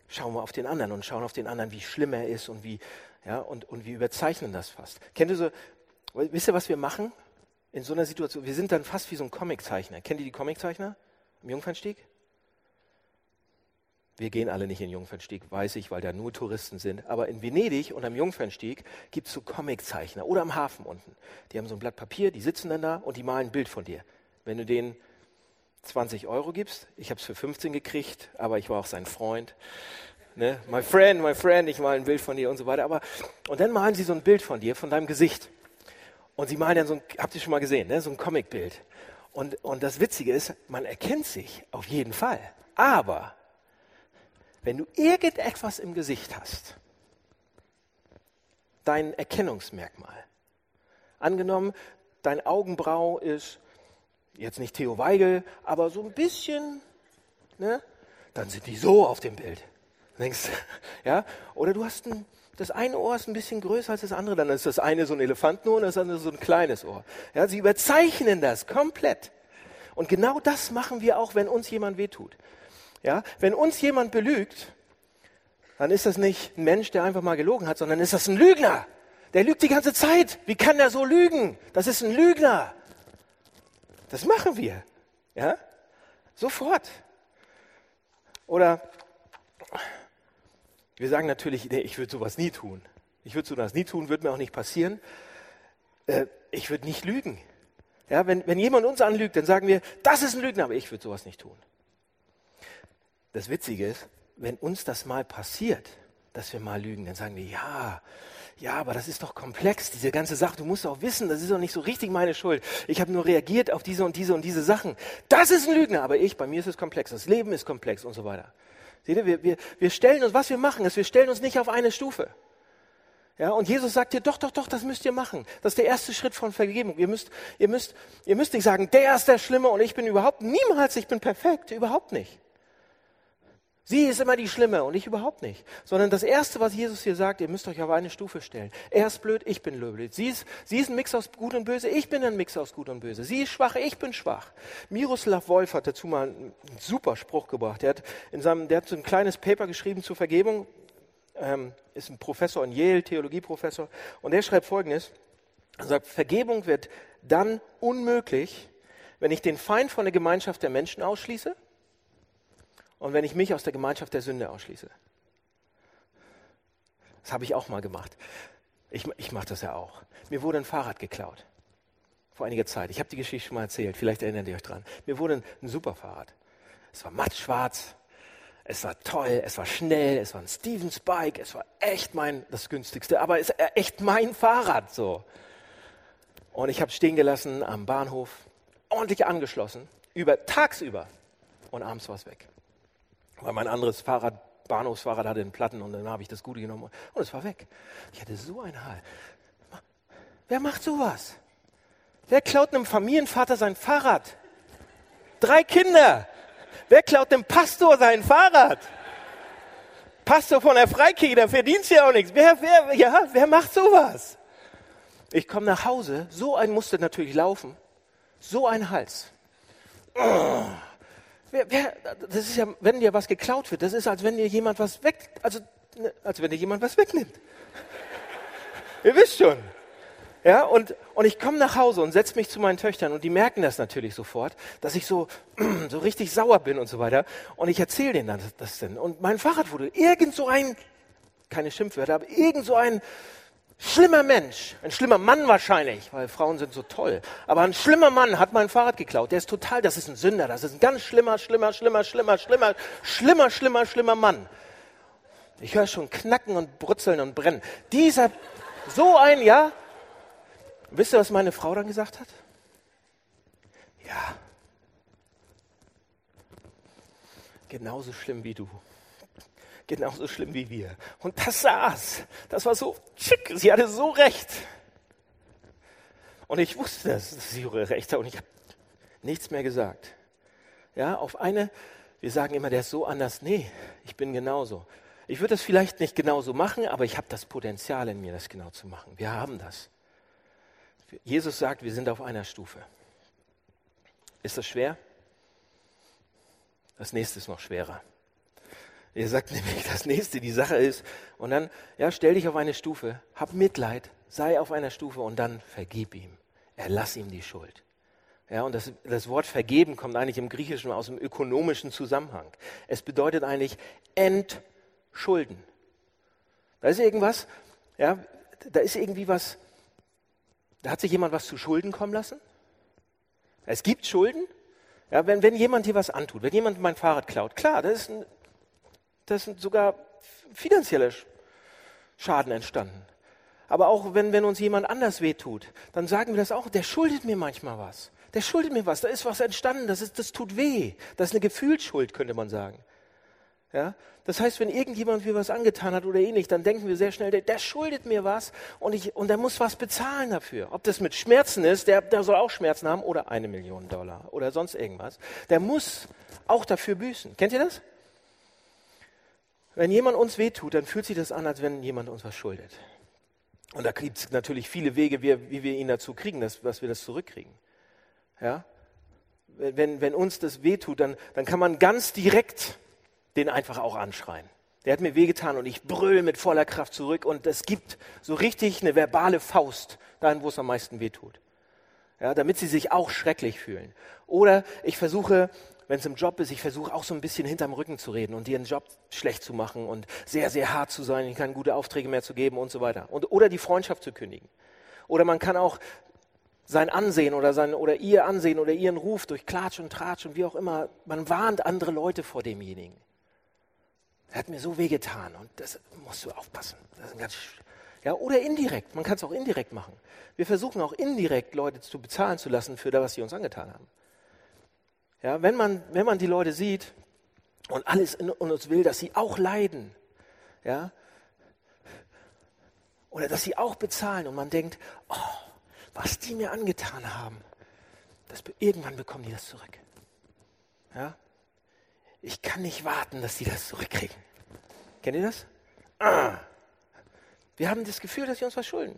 Speaker 1: schauen wir auf den anderen und schauen auf den anderen, wie schlimm er ist und wie, ja, und, und wie überzeichnen das fast. Kennt ihr so, wisst ihr, was wir machen in so einer Situation? Wir sind dann fast wie so ein Comiczeichner. Kennt ihr die Comiczeichner im Jungfernstieg? Wir gehen alle nicht in Jungfernstieg, weiß ich, weil da nur Touristen sind. Aber in Venedig und am Jungfernstieg gibt es so Comiczeichner oder am Hafen unten. Die haben so ein Blatt Papier, die sitzen dann da und die malen ein Bild von dir. Wenn du denen 20 Euro gibst, ich habe es für 15 gekriegt, aber ich war auch sein Freund. Ne? My friend, my friend, ich male ein Bild von dir und so weiter. Aber, und dann malen sie so ein Bild von dir, von deinem Gesicht. Und sie malen dann so ein, habt ihr schon mal gesehen, ne? so ein Comicbild. Und, und das Witzige ist, man erkennt sich auf jeden Fall. Aber wenn du irgendetwas im Gesicht hast, dein Erkennungsmerkmal, angenommen, dein Augenbrau ist jetzt nicht Theo Weigel, aber so ein bisschen, ne, dann sind die so auf dem Bild. Denkst, (laughs) ja? Oder du hast ein, das eine Ohr ist ein bisschen größer als das andere, dann ist das eine so ein Elefantenohr und das andere so ein kleines Ohr. Ja, sie überzeichnen das komplett. Und genau das machen wir auch, wenn uns jemand wehtut. Ja, wenn uns jemand belügt, dann ist das nicht ein Mensch, der einfach mal gelogen hat, sondern ist das ein Lügner. Der lügt die ganze Zeit. Wie kann der so lügen? Das ist ein Lügner. Das machen wir. Ja? Sofort. Oder wir sagen natürlich, nee, ich würde sowas nie tun. Ich würde sowas nie tun, würde mir auch nicht passieren. Äh, ich würde nicht lügen. Ja, wenn, wenn jemand uns anlügt, dann sagen wir, das ist ein Lügner, aber ich würde sowas nicht tun. Das Witzige ist, wenn uns das mal passiert, dass wir mal lügen, dann sagen wir, ja, ja, aber das ist doch komplex, diese ganze Sache. Du musst auch wissen, das ist doch nicht so richtig meine Schuld. Ich habe nur reagiert auf diese und diese und diese Sachen. Das ist ein Lügner, aber ich, bei mir ist es komplex. Das Leben ist komplex und so weiter. Seht ihr, wir, wir, wir stellen uns, was wir machen, ist, wir stellen uns nicht auf eine Stufe. Ja, und Jesus sagt dir, doch, doch, doch, das müsst ihr machen. Das ist der erste Schritt von Vergebung. Ihr müsst, ihr müsst, ihr müsst nicht sagen, der ist der Schlimme und ich bin überhaupt niemals, ich bin perfekt, überhaupt nicht. Sie ist immer die Schlimme und ich überhaupt nicht. Sondern das Erste, was Jesus hier sagt, ihr müsst euch auf eine Stufe stellen. Er ist blöd, ich bin blöd. Sie ist, sie ist ein Mix aus Gut und Böse, ich bin ein Mix aus Gut und Böse. Sie ist schwach, ich bin schwach. Miroslav Wolf hat dazu mal einen super Spruch gebracht. Der hat, in seinem, der hat so ein kleines Paper geschrieben zur Vergebung, ähm, ist ein Professor in Yale, Theologieprofessor, und der schreibt Folgendes. Er sagt, Vergebung wird dann unmöglich, wenn ich den Feind von der Gemeinschaft der Menschen ausschließe – und wenn ich mich aus der Gemeinschaft der Sünde ausschließe. Das habe ich auch mal gemacht. Ich, ich mache das ja auch. Mir wurde ein Fahrrad geklaut. Vor einiger Zeit. Ich habe die Geschichte schon mal erzählt. Vielleicht erinnert ihr euch dran. Mir wurde ein, ein super Fahrrad. Es war mattschwarz. Es war toll. Es war schnell. Es war ein Stevens Bike. Es war echt mein, das günstigste. Aber es ist echt mein Fahrrad so. Und ich habe stehen gelassen am Bahnhof. Ordentlich angeschlossen. Über, tagsüber. Und abends war es weg. Weil mein anderes Fahrrad, Bahnhofsfahrrad hatte einen Platten und dann habe ich das Gute genommen und es war weg. Ich hatte so ein Hall. Wer macht sowas? Wer klaut einem Familienvater sein Fahrrad? Drei Kinder. Wer klaut dem Pastor sein Fahrrad? Pastor von der Freikirche, der verdient ja auch nichts. Wer, wer, ja, wer macht sowas? Ich komme nach Hause, so ein musste natürlich laufen, so ein Hals. Oh. Wer, wer, das ist ja, wenn dir was geklaut wird, das ist, als wenn dir jemand was weg, also, ne, als wenn dir jemand was wegnimmt. (laughs) Ihr wisst schon. Ja, und, und ich komme nach Hause und setze mich zu meinen Töchtern und die merken das natürlich sofort, dass ich so, (clears throat) so richtig sauer bin und so weiter. Und ich erzähle denen dann das denn. Und mein Fahrrad wurde irgend so ein, keine Schimpfwörter, aber irgend so ein, schlimmer Mensch, ein schlimmer Mann wahrscheinlich, weil Frauen sind so toll. Aber ein schlimmer Mann hat mein Fahrrad geklaut. Der ist total, das ist ein Sünder, das ist ein ganz schlimmer, schlimmer, schlimmer, schlimmer, schlimmer, schlimmer, schlimmer, schlimmer Mann. Ich höre schon knacken und brutzeln und brennen. Dieser, so ein, ja. Wisst ihr, was meine Frau dann gesagt hat? Ja. Genauso schlimm wie du genauso schlimm wie wir. Und das saß. Das war so schick. Sie hatte so recht. Und ich wusste, dass sie ihre Rechte und ich habe nichts mehr gesagt. Ja, auf eine, wir sagen immer, der ist so anders. Nee, ich bin genauso. Ich würde das vielleicht nicht genauso machen, aber ich habe das Potenzial in mir, das genau zu machen. Wir haben das. Jesus sagt, wir sind auf einer Stufe. Ist das schwer? Das nächste ist noch schwerer. Er sagt nämlich, das nächste, die Sache ist, und dann, ja, stell dich auf eine Stufe, hab Mitleid, sei auf einer Stufe und dann vergib ihm. Erlass ihm die Schuld. Ja, und das, das Wort vergeben kommt eigentlich im Griechischen aus dem ökonomischen Zusammenhang. Es bedeutet eigentlich ent Schulden. Da ist irgendwas, ja, da ist irgendwie was, da hat sich jemand was zu Schulden kommen lassen. Es gibt Schulden. Ja, wenn, wenn jemand hier was antut, wenn jemand mein Fahrrad klaut, klar, das ist, ein, das ist sogar finanzieller Schaden entstanden. Aber auch wenn, wenn uns jemand anders wehtut, dann sagen wir das auch, der schuldet mir manchmal was. Der schuldet mir was, da ist was entstanden, das, ist, das tut weh. Das ist eine Gefühlsschuld, könnte man sagen. Ja? Das heißt, wenn irgendjemand mir was angetan hat oder ähnlich, dann denken wir sehr schnell, der, der schuldet mir was und, ich, und der muss was bezahlen dafür. Ob das mit Schmerzen ist, der, der soll auch Schmerzen haben oder eine Million Dollar oder sonst irgendwas. Der muss auch dafür büßen. Kennt ihr das? Wenn jemand uns wehtut, dann fühlt sich das an, als wenn jemand uns was schuldet. Und da gibt es natürlich viele Wege, wie, wie, wir ihn dazu kriegen, dass, dass wir das zurückkriegen. Ja? Wenn, wenn uns das wehtut, dann, dann kann man ganz direkt den einfach auch anschreien. Der hat mir wehgetan und ich brülle mit voller Kraft zurück und es gibt so richtig eine verbale Faust dahin, wo es am meisten wehtut. Ja, damit sie sich auch schrecklich fühlen. Oder ich versuche, wenn es im Job ist, ich versuche auch so ein bisschen hinterm Rücken zu reden und ihren Job schlecht zu machen und sehr, sehr hart zu sein, keine gute Aufträge mehr zu geben und so weiter. Und, oder die Freundschaft zu kündigen. Oder man kann auch sein Ansehen oder, sein, oder ihr Ansehen oder ihren Ruf durch Klatsch und Tratsch und wie auch immer, man warnt andere Leute vor demjenigen. Er hat mir so wehgetan und das musst du aufpassen. Ganz, ja, oder indirekt. Man kann es auch indirekt machen. Wir versuchen auch indirekt Leute zu bezahlen zu lassen für das, was sie uns angetan haben. Ja, wenn man, wenn man die Leute sieht und alles in uns will, dass sie auch leiden, ja, oder dass sie auch bezahlen und man denkt, oh, was die mir angetan haben, das, irgendwann bekommen die das zurück. Ja, ich kann nicht warten, dass sie das zurückkriegen. Kennt ihr das? Ah. Wir haben das Gefühl, dass sie uns was schulden.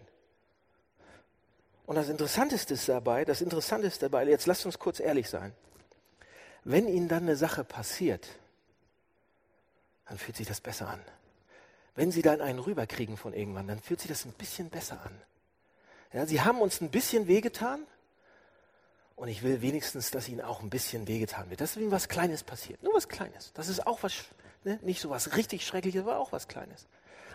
Speaker 1: Und das Interessanteste ist dabei, das Interessanteste dabei, jetzt lasst uns kurz ehrlich sein. Wenn ihnen dann eine Sache passiert, dann fühlt sich das besser an. Wenn sie dann einen rüberkriegen von irgendwann, dann fühlt sich das ein bisschen besser an. Ja, sie haben uns ein bisschen wehgetan, und ich will wenigstens, dass ihnen auch ein bisschen wehgetan wird. Dass ihnen was Kleines passiert. Nur was Kleines. Das ist auch was, ne? nicht so was richtig Schreckliches, aber auch was Kleines.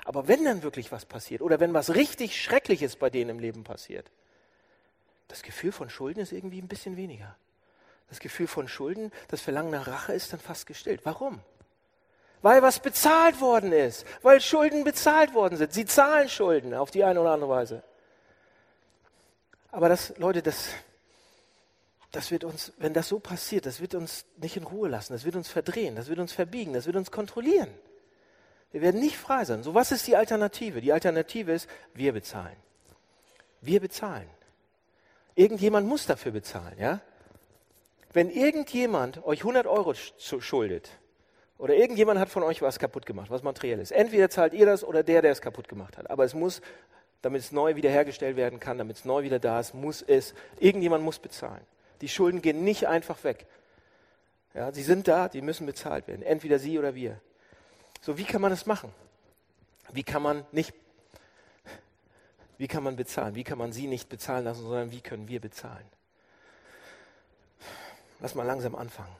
Speaker 1: Aber wenn dann wirklich was passiert oder wenn was richtig Schreckliches bei denen im Leben passiert, das Gefühl von Schulden ist irgendwie ein bisschen weniger. Das Gefühl von Schulden, das Verlangen nach Rache ist dann fast gestillt. Warum? Weil was bezahlt worden ist. Weil Schulden bezahlt worden sind. Sie zahlen Schulden auf die eine oder andere Weise. Aber das, Leute, das, das wird uns, wenn das so passiert, das wird uns nicht in Ruhe lassen, das wird uns verdrehen, das wird uns verbiegen, das wird uns kontrollieren. Wir werden nicht frei sein. So, was ist die Alternative? Die Alternative ist, wir bezahlen. Wir bezahlen. Irgendjemand muss dafür bezahlen, ja? Wenn irgendjemand euch 100 Euro schuldet, oder irgendjemand hat von euch was kaputt gemacht, was materiell ist, entweder zahlt ihr das oder der, der es kaputt gemacht hat. Aber es muss, damit es neu wiederhergestellt werden kann, damit es neu wieder da ist, muss es, irgendjemand muss bezahlen. Die Schulden gehen nicht einfach weg. Ja, sie sind da, die müssen bezahlt werden. Entweder sie oder wir. So, wie kann man das machen? Wie kann man nicht, wie kann man bezahlen? Wie kann man sie nicht bezahlen lassen, sondern wie können wir bezahlen? Lass mal langsam anfangen.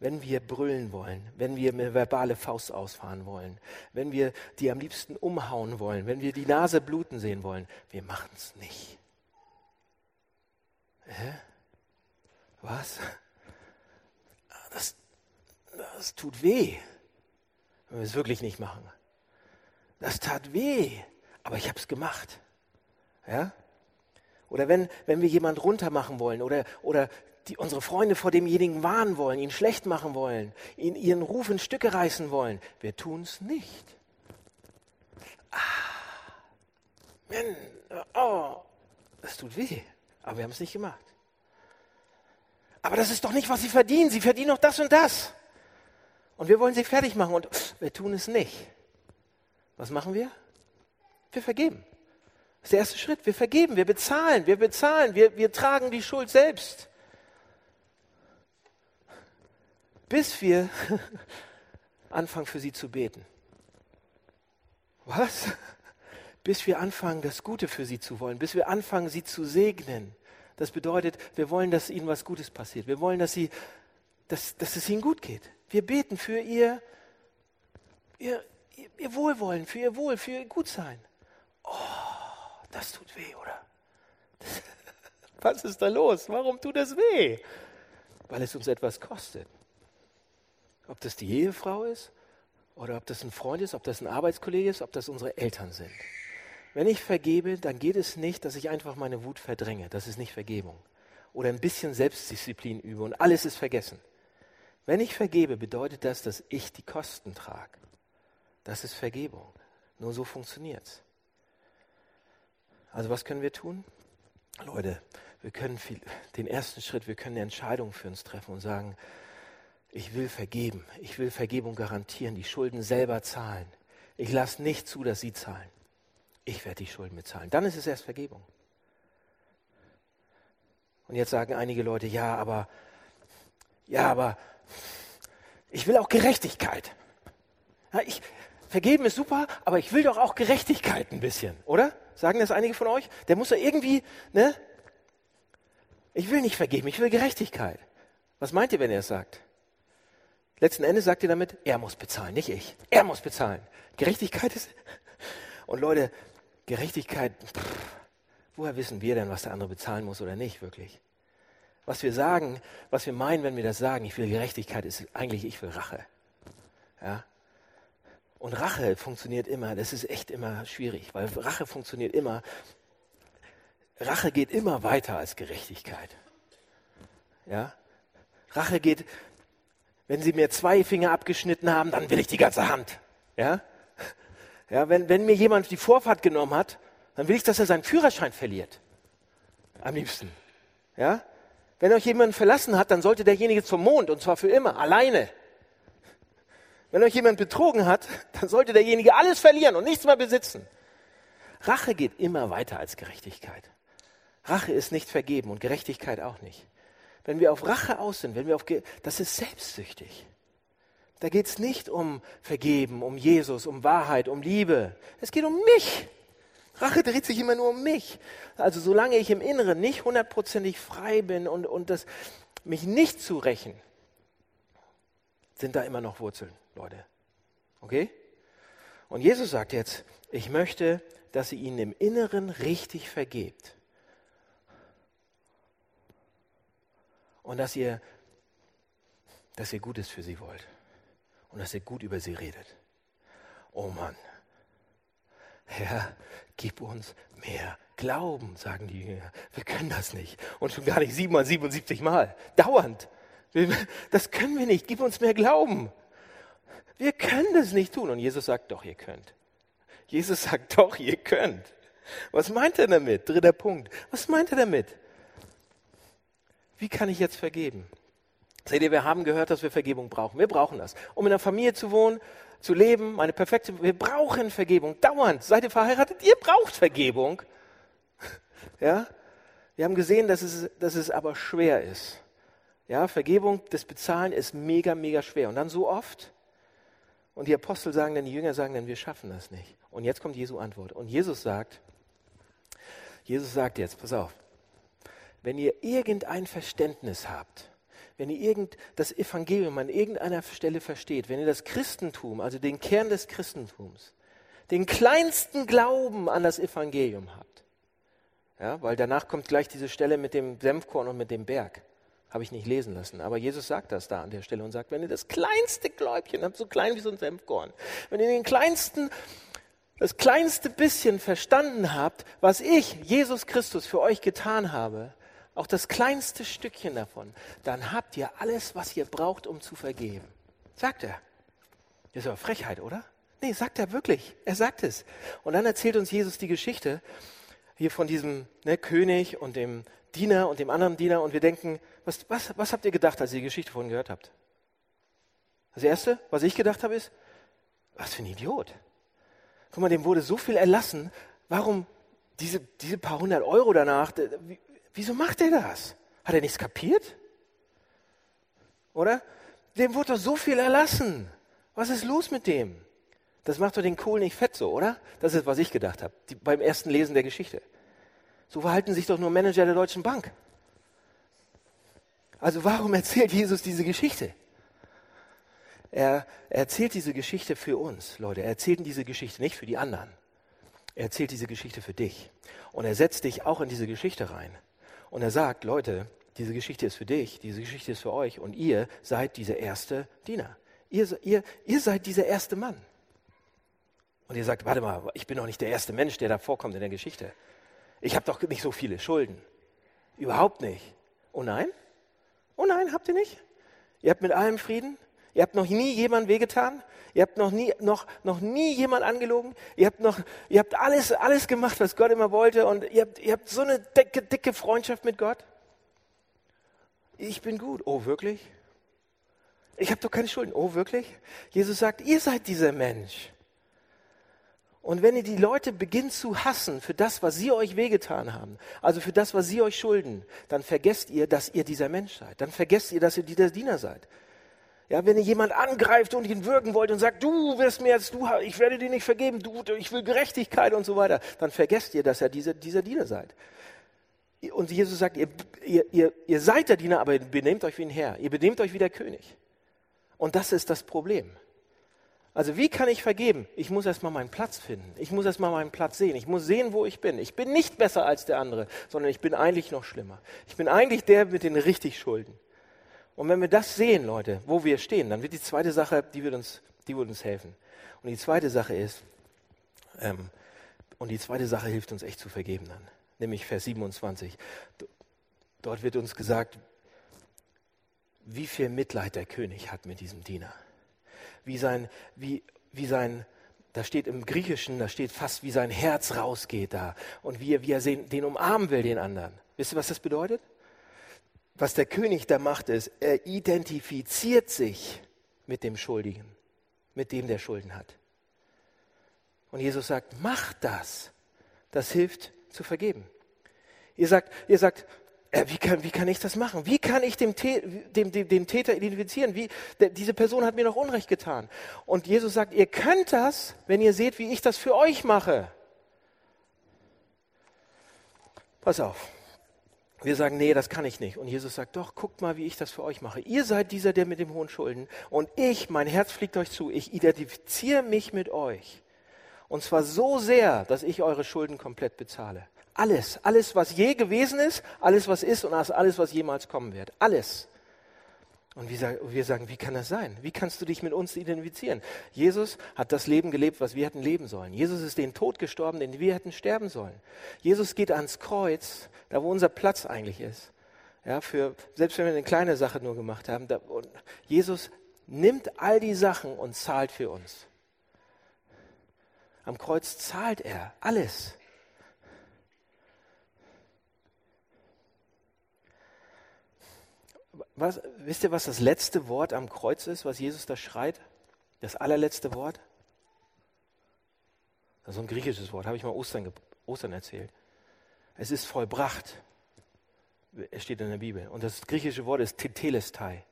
Speaker 1: Wenn wir brüllen wollen, wenn wir eine verbale Faust ausfahren wollen, wenn wir die am liebsten umhauen wollen, wenn wir die Nase bluten sehen wollen, wir machen es nicht. Hä? Was? Das, das tut weh, wenn wir es wirklich nicht machen. Das tat weh, aber ich habe es gemacht. Ja? Oder wenn, wenn wir jemand runtermachen wollen oder, oder die, unsere Freunde vor demjenigen warnen wollen, ihn schlecht machen wollen, ihn, ihren Ruf in Stücke reißen wollen, wir tun es nicht. Ah, Mann, oh, das tut weh, aber wir haben es nicht gemacht aber das ist doch nicht, was sie verdienen. Sie verdienen doch das und das. Und wir wollen sie fertig machen und wir tun es nicht. Was machen wir? Wir vergeben. Das ist der erste Schritt. Wir vergeben, wir bezahlen, wir bezahlen, wir, wir tragen die Schuld selbst. Bis wir (laughs) anfangen, für sie zu beten. Was? Bis wir anfangen, das Gute für sie zu wollen, bis wir anfangen, sie zu segnen. Das bedeutet, wir wollen, dass ihnen was Gutes passiert. Wir wollen, dass, sie, dass, dass es ihnen gut geht. Wir beten für ihr, ihr, ihr Wohlwollen, für ihr Wohl, für ihr Gutsein. Oh, das tut weh, oder? (laughs) Was ist da los? Warum tut das weh? Weil es uns etwas kostet. Ob das die Ehefrau ist oder ob das ein Freund ist, ob das ein Arbeitskollege ist, ob das unsere Eltern sind. Wenn ich vergebe, dann geht es nicht, dass ich einfach meine Wut verdränge. Das ist nicht Vergebung. Oder ein bisschen Selbstdisziplin übe und alles ist vergessen. Wenn ich vergebe, bedeutet das, dass ich die Kosten trage. Das ist Vergebung. Nur so funktioniert es. Also was können wir tun? Leute, wir können viel, den ersten Schritt, wir können eine Entscheidung für uns treffen und sagen, ich will vergeben, ich will Vergebung garantieren, die Schulden selber zahlen. Ich lasse nicht zu, dass sie zahlen. Ich werde die Schulden bezahlen. Dann ist es erst Vergebung. Und jetzt sagen einige Leute, ja, aber, ja, aber ich will auch Gerechtigkeit. Ja, ich, vergeben ist super, aber ich will doch auch Gerechtigkeit ein bisschen, oder? Sagen das einige von euch? Der muss ja irgendwie, ne? Ich will nicht vergeben, ich will Gerechtigkeit. Was meint ihr, wenn er es sagt? Letzten Endes sagt ihr damit, er muss bezahlen, nicht ich. Er muss bezahlen. Gerechtigkeit ist. Und Leute, Gerechtigkeit, pff, woher wissen wir denn, was der andere bezahlen muss oder nicht, wirklich? Was wir sagen, was wir meinen, wenn wir das sagen, ich will Gerechtigkeit, ist eigentlich, ich will Rache. Ja? Und Rache funktioniert immer, das ist echt immer schwierig, weil Rache funktioniert immer, Rache geht immer weiter als Gerechtigkeit. Ja? Rache geht, wenn sie mir zwei Finger abgeschnitten haben, dann will ich die ganze Hand. Ja? Ja, wenn, wenn mir jemand die Vorfahrt genommen hat, dann will ich, dass er seinen Führerschein verliert. Am liebsten. Ja? Wenn euch jemand verlassen hat, dann sollte derjenige zum Mond und zwar für immer, alleine. Wenn euch jemand betrogen hat, dann sollte derjenige alles verlieren und nichts mehr besitzen. Rache geht immer weiter als Gerechtigkeit. Rache ist nicht vergeben und Gerechtigkeit auch nicht. Wenn wir auf Rache aus sind, wenn wir auf, Ge das ist selbstsüchtig. Da geht es nicht um Vergeben, um Jesus, um Wahrheit, um Liebe. Es geht um mich. Rache dreht sich immer nur um mich. Also solange ich im Inneren nicht hundertprozentig frei bin und, und das, mich nicht zu rächen, sind da immer noch Wurzeln. Leute. Okay? Und Jesus sagt jetzt, ich möchte, dass ihr ihnen im Inneren richtig vergebt. Und dass ihr, dass ihr Gutes für sie wollt. Und dass ihr gut über sie redet. Oh Mann. Herr, gib uns mehr Glauben, sagen die Jünger. Wir können das nicht. Und schon gar nicht siebenmal, 77 Mal. Dauernd. Das können wir nicht. Gib uns mehr Glauben. Wir können das nicht tun. Und Jesus sagt, doch, ihr könnt. Jesus sagt, doch, ihr könnt. Was meint er damit? Dritter Punkt. Was meint er damit? Wie kann ich jetzt vergeben? Seht ihr, wir haben gehört, dass wir Vergebung brauchen. Wir brauchen das. Um in einer Familie zu wohnen, zu leben, eine perfekte, wir brauchen Vergebung. Dauernd. Seid ihr verheiratet? Ihr braucht Vergebung. (laughs) Ja? Wir haben gesehen, dass es, dass es aber schwer ist. Ja, Vergebung, das Bezahlen ist mega, mega schwer. Und dann so oft, und die Apostel sagen dann, die Jünger sagen dann, wir schaffen das nicht. Und jetzt kommt Jesu Antwort. Und Jesus sagt, Jesus sagt jetzt, pass auf, wenn ihr irgendein Verständnis habt, wenn ihr irgend das Evangelium an irgendeiner Stelle versteht, wenn ihr das Christentum, also den Kern des Christentums, den kleinsten Glauben an das Evangelium habt, ja, weil danach kommt gleich diese Stelle mit dem Senfkorn und mit dem Berg. Habe ich nicht lesen lassen. Aber Jesus sagt das da an der Stelle und sagt, wenn ihr das kleinste Gläubchen habt, so klein wie so ein Senfkorn, wenn ihr den kleinsten, das kleinste bisschen verstanden habt, was ich, Jesus Christus, für euch getan habe, auch das kleinste Stückchen davon, dann habt ihr alles, was ihr braucht, um zu vergeben. Sagt er. Das ist aber Frechheit, oder? Nee, sagt er wirklich. Er sagt es. Und dann erzählt uns Jesus die Geschichte hier von diesem ne, König und dem Diener und dem anderen Diener und wir denken, was, was, was habt ihr gedacht, als ihr die Geschichte von gehört habt? Das Erste, was ich gedacht habe, ist, was für ein Idiot. Guck mal, dem wurde so viel erlassen. Warum diese, diese paar hundert Euro danach? Wieso macht er das? Hat er nichts kapiert? Oder? Dem wurde doch so viel erlassen. Was ist los mit dem? Das macht doch den Kohl nicht fett so, oder? Das ist, was ich gedacht habe, beim ersten Lesen der Geschichte. So verhalten sich doch nur Manager der Deutschen Bank. Also warum (laughs) erzählt Jesus diese Geschichte? Er erzählt diese Geschichte für uns, Leute. Er erzählt diese Geschichte nicht für die anderen. Er erzählt diese Geschichte für dich. Und er setzt dich auch in diese Geschichte rein. Und er sagt, Leute, diese Geschichte ist für dich, diese Geschichte ist für euch und ihr seid dieser erste Diener. Ihr, ihr, ihr seid dieser erste Mann. Und ihr sagt, warte mal, ich bin doch nicht der erste Mensch, der da vorkommt in der Geschichte. Ich habe doch nicht so viele Schulden. Überhaupt nicht. Oh nein? Oh nein, habt ihr nicht? Ihr habt mit allem Frieden? Ihr habt noch nie jemand wehgetan? Ihr habt noch nie, noch, noch nie jemand angelogen? Ihr habt noch, ihr habt alles, alles gemacht, was Gott immer wollte und ihr habt, ihr habt so eine dicke, dicke Freundschaft mit Gott? Ich bin gut. Oh, wirklich? Ich habe doch keine Schulden. Oh, wirklich? Jesus sagt, ihr seid dieser Mensch. Und wenn ihr die Leute beginnt zu hassen für das, was sie euch wehgetan haben, also für das, was sie euch schulden, dann vergesst ihr, dass ihr dieser Mensch seid. Dann vergesst ihr, dass ihr dieser Diener seid. Ja, wenn ihr jemand angreift und ihn würgen wollt und sagt, du wirst mir jetzt, du, ich werde dir nicht vergeben, du, ich will Gerechtigkeit und so weiter, dann vergesst ihr, dass ihr dieser, dieser Diener seid. Und Jesus sagt, ihr, ihr, ihr, ihr seid der Diener, aber benehmt euch wie ein Herr. Ihr benehmt euch wie der König. Und das ist das Problem. Also wie kann ich vergeben? Ich muss erstmal meinen Platz finden. Ich muss erstmal meinen Platz sehen. Ich muss sehen, wo ich bin. Ich bin nicht besser als der andere, sondern ich bin eigentlich noch schlimmer. Ich bin eigentlich der mit den richtig Schulden. Und wenn wir das sehen, Leute, wo wir stehen, dann wird die zweite Sache, die wird uns, die wird uns helfen. Und die zweite Sache ist, ähm, und die zweite Sache hilft uns echt zu vergeben dann, nämlich Vers 27. Dort wird uns gesagt, wie viel Mitleid der König hat mit diesem Diener wie sein, wie, wie sein, da steht im Griechischen, da steht fast, wie sein Herz rausgeht da und wie er, wie er den umarmen will, den anderen. Wisst ihr, was das bedeutet? Was der König da macht, ist, er identifiziert sich mit dem Schuldigen, mit dem, der Schulden hat. Und Jesus sagt, macht das. Das hilft zu vergeben. Ihr sagt, ihr sagt, äh, wie, kann, wie kann ich das machen? Wie kann ich dem, dem, dem, dem Täter identifizieren? Wie, der, diese Person hat mir noch Unrecht getan. Und Jesus sagt, ihr könnt das, wenn ihr seht, wie ich das für euch mache. Pass auf. Wir sagen, nee, das kann ich nicht. Und Jesus sagt, doch, guckt mal, wie ich das für euch mache. Ihr seid dieser, der mit dem hohen Schulden. Und ich, mein Herz fliegt euch zu. Ich identifiziere mich mit euch. Und zwar so sehr, dass ich eure Schulden komplett bezahle. Alles, alles, was je gewesen ist, alles, was ist und alles, was jemals kommen wird. Alles. Und wir sagen, wie kann das sein? Wie kannst du dich mit uns identifizieren? Jesus hat das Leben gelebt, was wir hätten leben sollen. Jesus ist den Tod gestorben, den wir hätten sterben sollen. Jesus geht ans Kreuz, da wo unser Platz eigentlich ist. Ja, für, selbst wenn wir eine kleine Sache nur gemacht haben. Da, Jesus nimmt all die Sachen und zahlt für uns. Am Kreuz zahlt er alles. Was, wisst ihr, was das letzte Wort am Kreuz ist, was Jesus da schreit? Das allerletzte Wort? So ein griechisches Wort, habe ich mal Ostern, Ostern erzählt. Es ist vollbracht. Es steht in der Bibel. Und das griechische Wort ist tetelestai,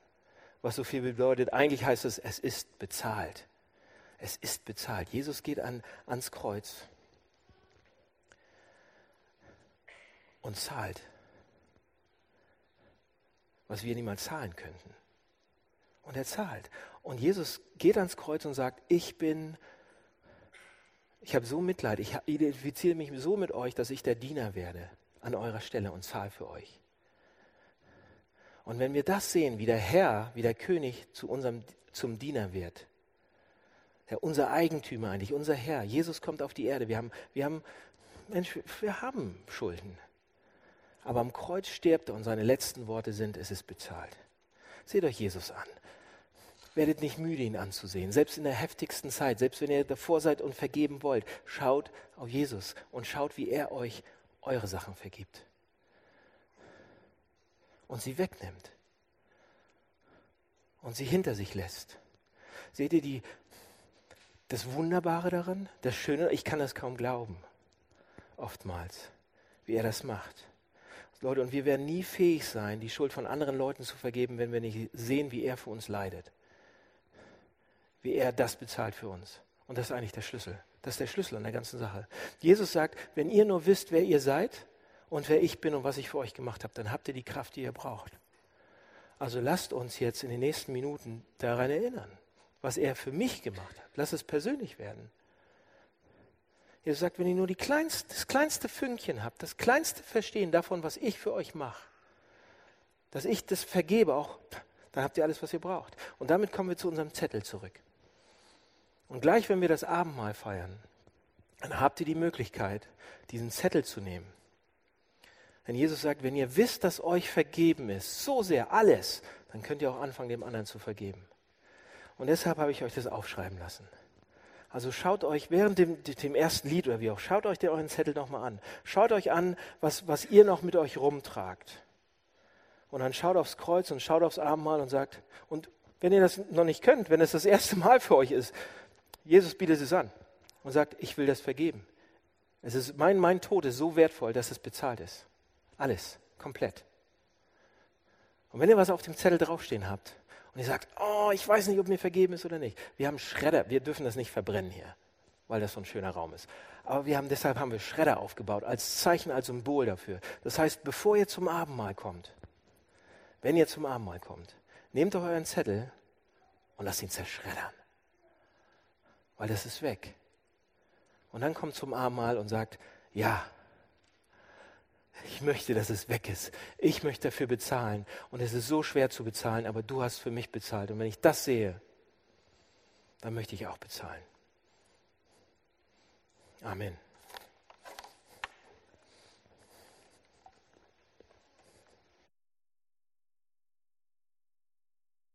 Speaker 1: was so viel bedeutet. Eigentlich heißt es, es ist bezahlt. Es ist bezahlt. Jesus geht an, ans Kreuz und zahlt was wir niemals zahlen könnten. Und er zahlt. Und Jesus geht ans Kreuz und sagt, ich bin, ich habe so Mitleid, ich identifiziere mich so mit euch, dass ich der Diener werde an eurer Stelle und zahle für euch. Und wenn wir das sehen, wie der Herr, wie der König zu unserem, zum Diener wird, ja, unser Eigentümer eigentlich, unser Herr, Jesus kommt auf die Erde, wir haben, wir haben, Mensch, wir haben Schulden. Aber am Kreuz stirbt er und seine letzten Worte sind, es ist bezahlt. Seht euch Jesus an. Werdet nicht müde, ihn anzusehen. Selbst in der heftigsten Zeit, selbst wenn ihr davor seid und vergeben wollt, schaut auf Jesus und schaut, wie er euch eure Sachen vergibt. Und sie wegnimmt. Und sie hinter sich lässt. Seht ihr, die, das Wunderbare daran, das Schöne, ich kann das kaum glauben, oftmals, wie er das macht. Leute, und wir werden nie fähig sein, die Schuld von anderen Leuten zu vergeben, wenn wir nicht sehen, wie er für uns leidet. Wie er das bezahlt für uns. Und das ist eigentlich der Schlüssel. Das ist der Schlüssel an der ganzen Sache. Jesus sagt, wenn ihr nur wisst, wer ihr seid und wer ich bin und was ich für euch gemacht habe, dann habt ihr die Kraft, die ihr braucht. Also lasst uns jetzt in den nächsten Minuten daran erinnern, was er für mich gemacht hat. Lasst es persönlich werden. Jesus sagt, wenn ihr nur kleinste, das kleinste Fünkchen habt, das kleinste Verstehen davon, was ich für euch mache, dass ich das vergebe, auch, dann habt ihr alles, was ihr braucht. Und damit kommen wir zu unserem Zettel zurück. Und gleich, wenn wir das Abendmahl feiern, dann habt ihr die Möglichkeit, diesen Zettel zu nehmen. Wenn Jesus sagt, wenn ihr wisst, dass euch vergeben ist, so sehr alles, dann könnt ihr auch anfangen, dem anderen zu vergeben. Und deshalb habe ich euch das aufschreiben lassen. Also schaut euch während dem, dem ersten Lied oder wie auch, schaut euch den euren Zettel nochmal an. Schaut euch an, was, was ihr noch mit euch rumtragt. Und dann schaut aufs Kreuz und schaut aufs Abendmahl und sagt, und wenn ihr das noch nicht könnt, wenn es das erste Mal für euch ist, Jesus bietet es an und sagt, ich will das vergeben. Es ist, mein, mein Tod ist so wertvoll, dass es bezahlt ist. Alles, komplett. Und wenn ihr was auf dem Zettel draufstehen habt und ihr sagt, oh, ich weiß nicht, ob mir vergeben ist oder nicht. Wir haben Schredder, wir dürfen das nicht verbrennen hier, weil das so ein schöner Raum ist. Aber wir haben, deshalb haben wir Schredder aufgebaut, als Zeichen, als Symbol dafür. Das heißt, bevor ihr zum Abendmahl kommt, wenn ihr zum Abendmahl kommt, nehmt doch euren Zettel und lasst ihn zerschreddern weil das ist weg. Und dann kommt zum Abendmahl und sagt, ja, ich möchte, dass es weg ist. Ich möchte dafür bezahlen. Und es ist so schwer zu bezahlen, aber du hast für mich bezahlt. Und wenn ich das sehe, dann möchte ich auch bezahlen. Amen.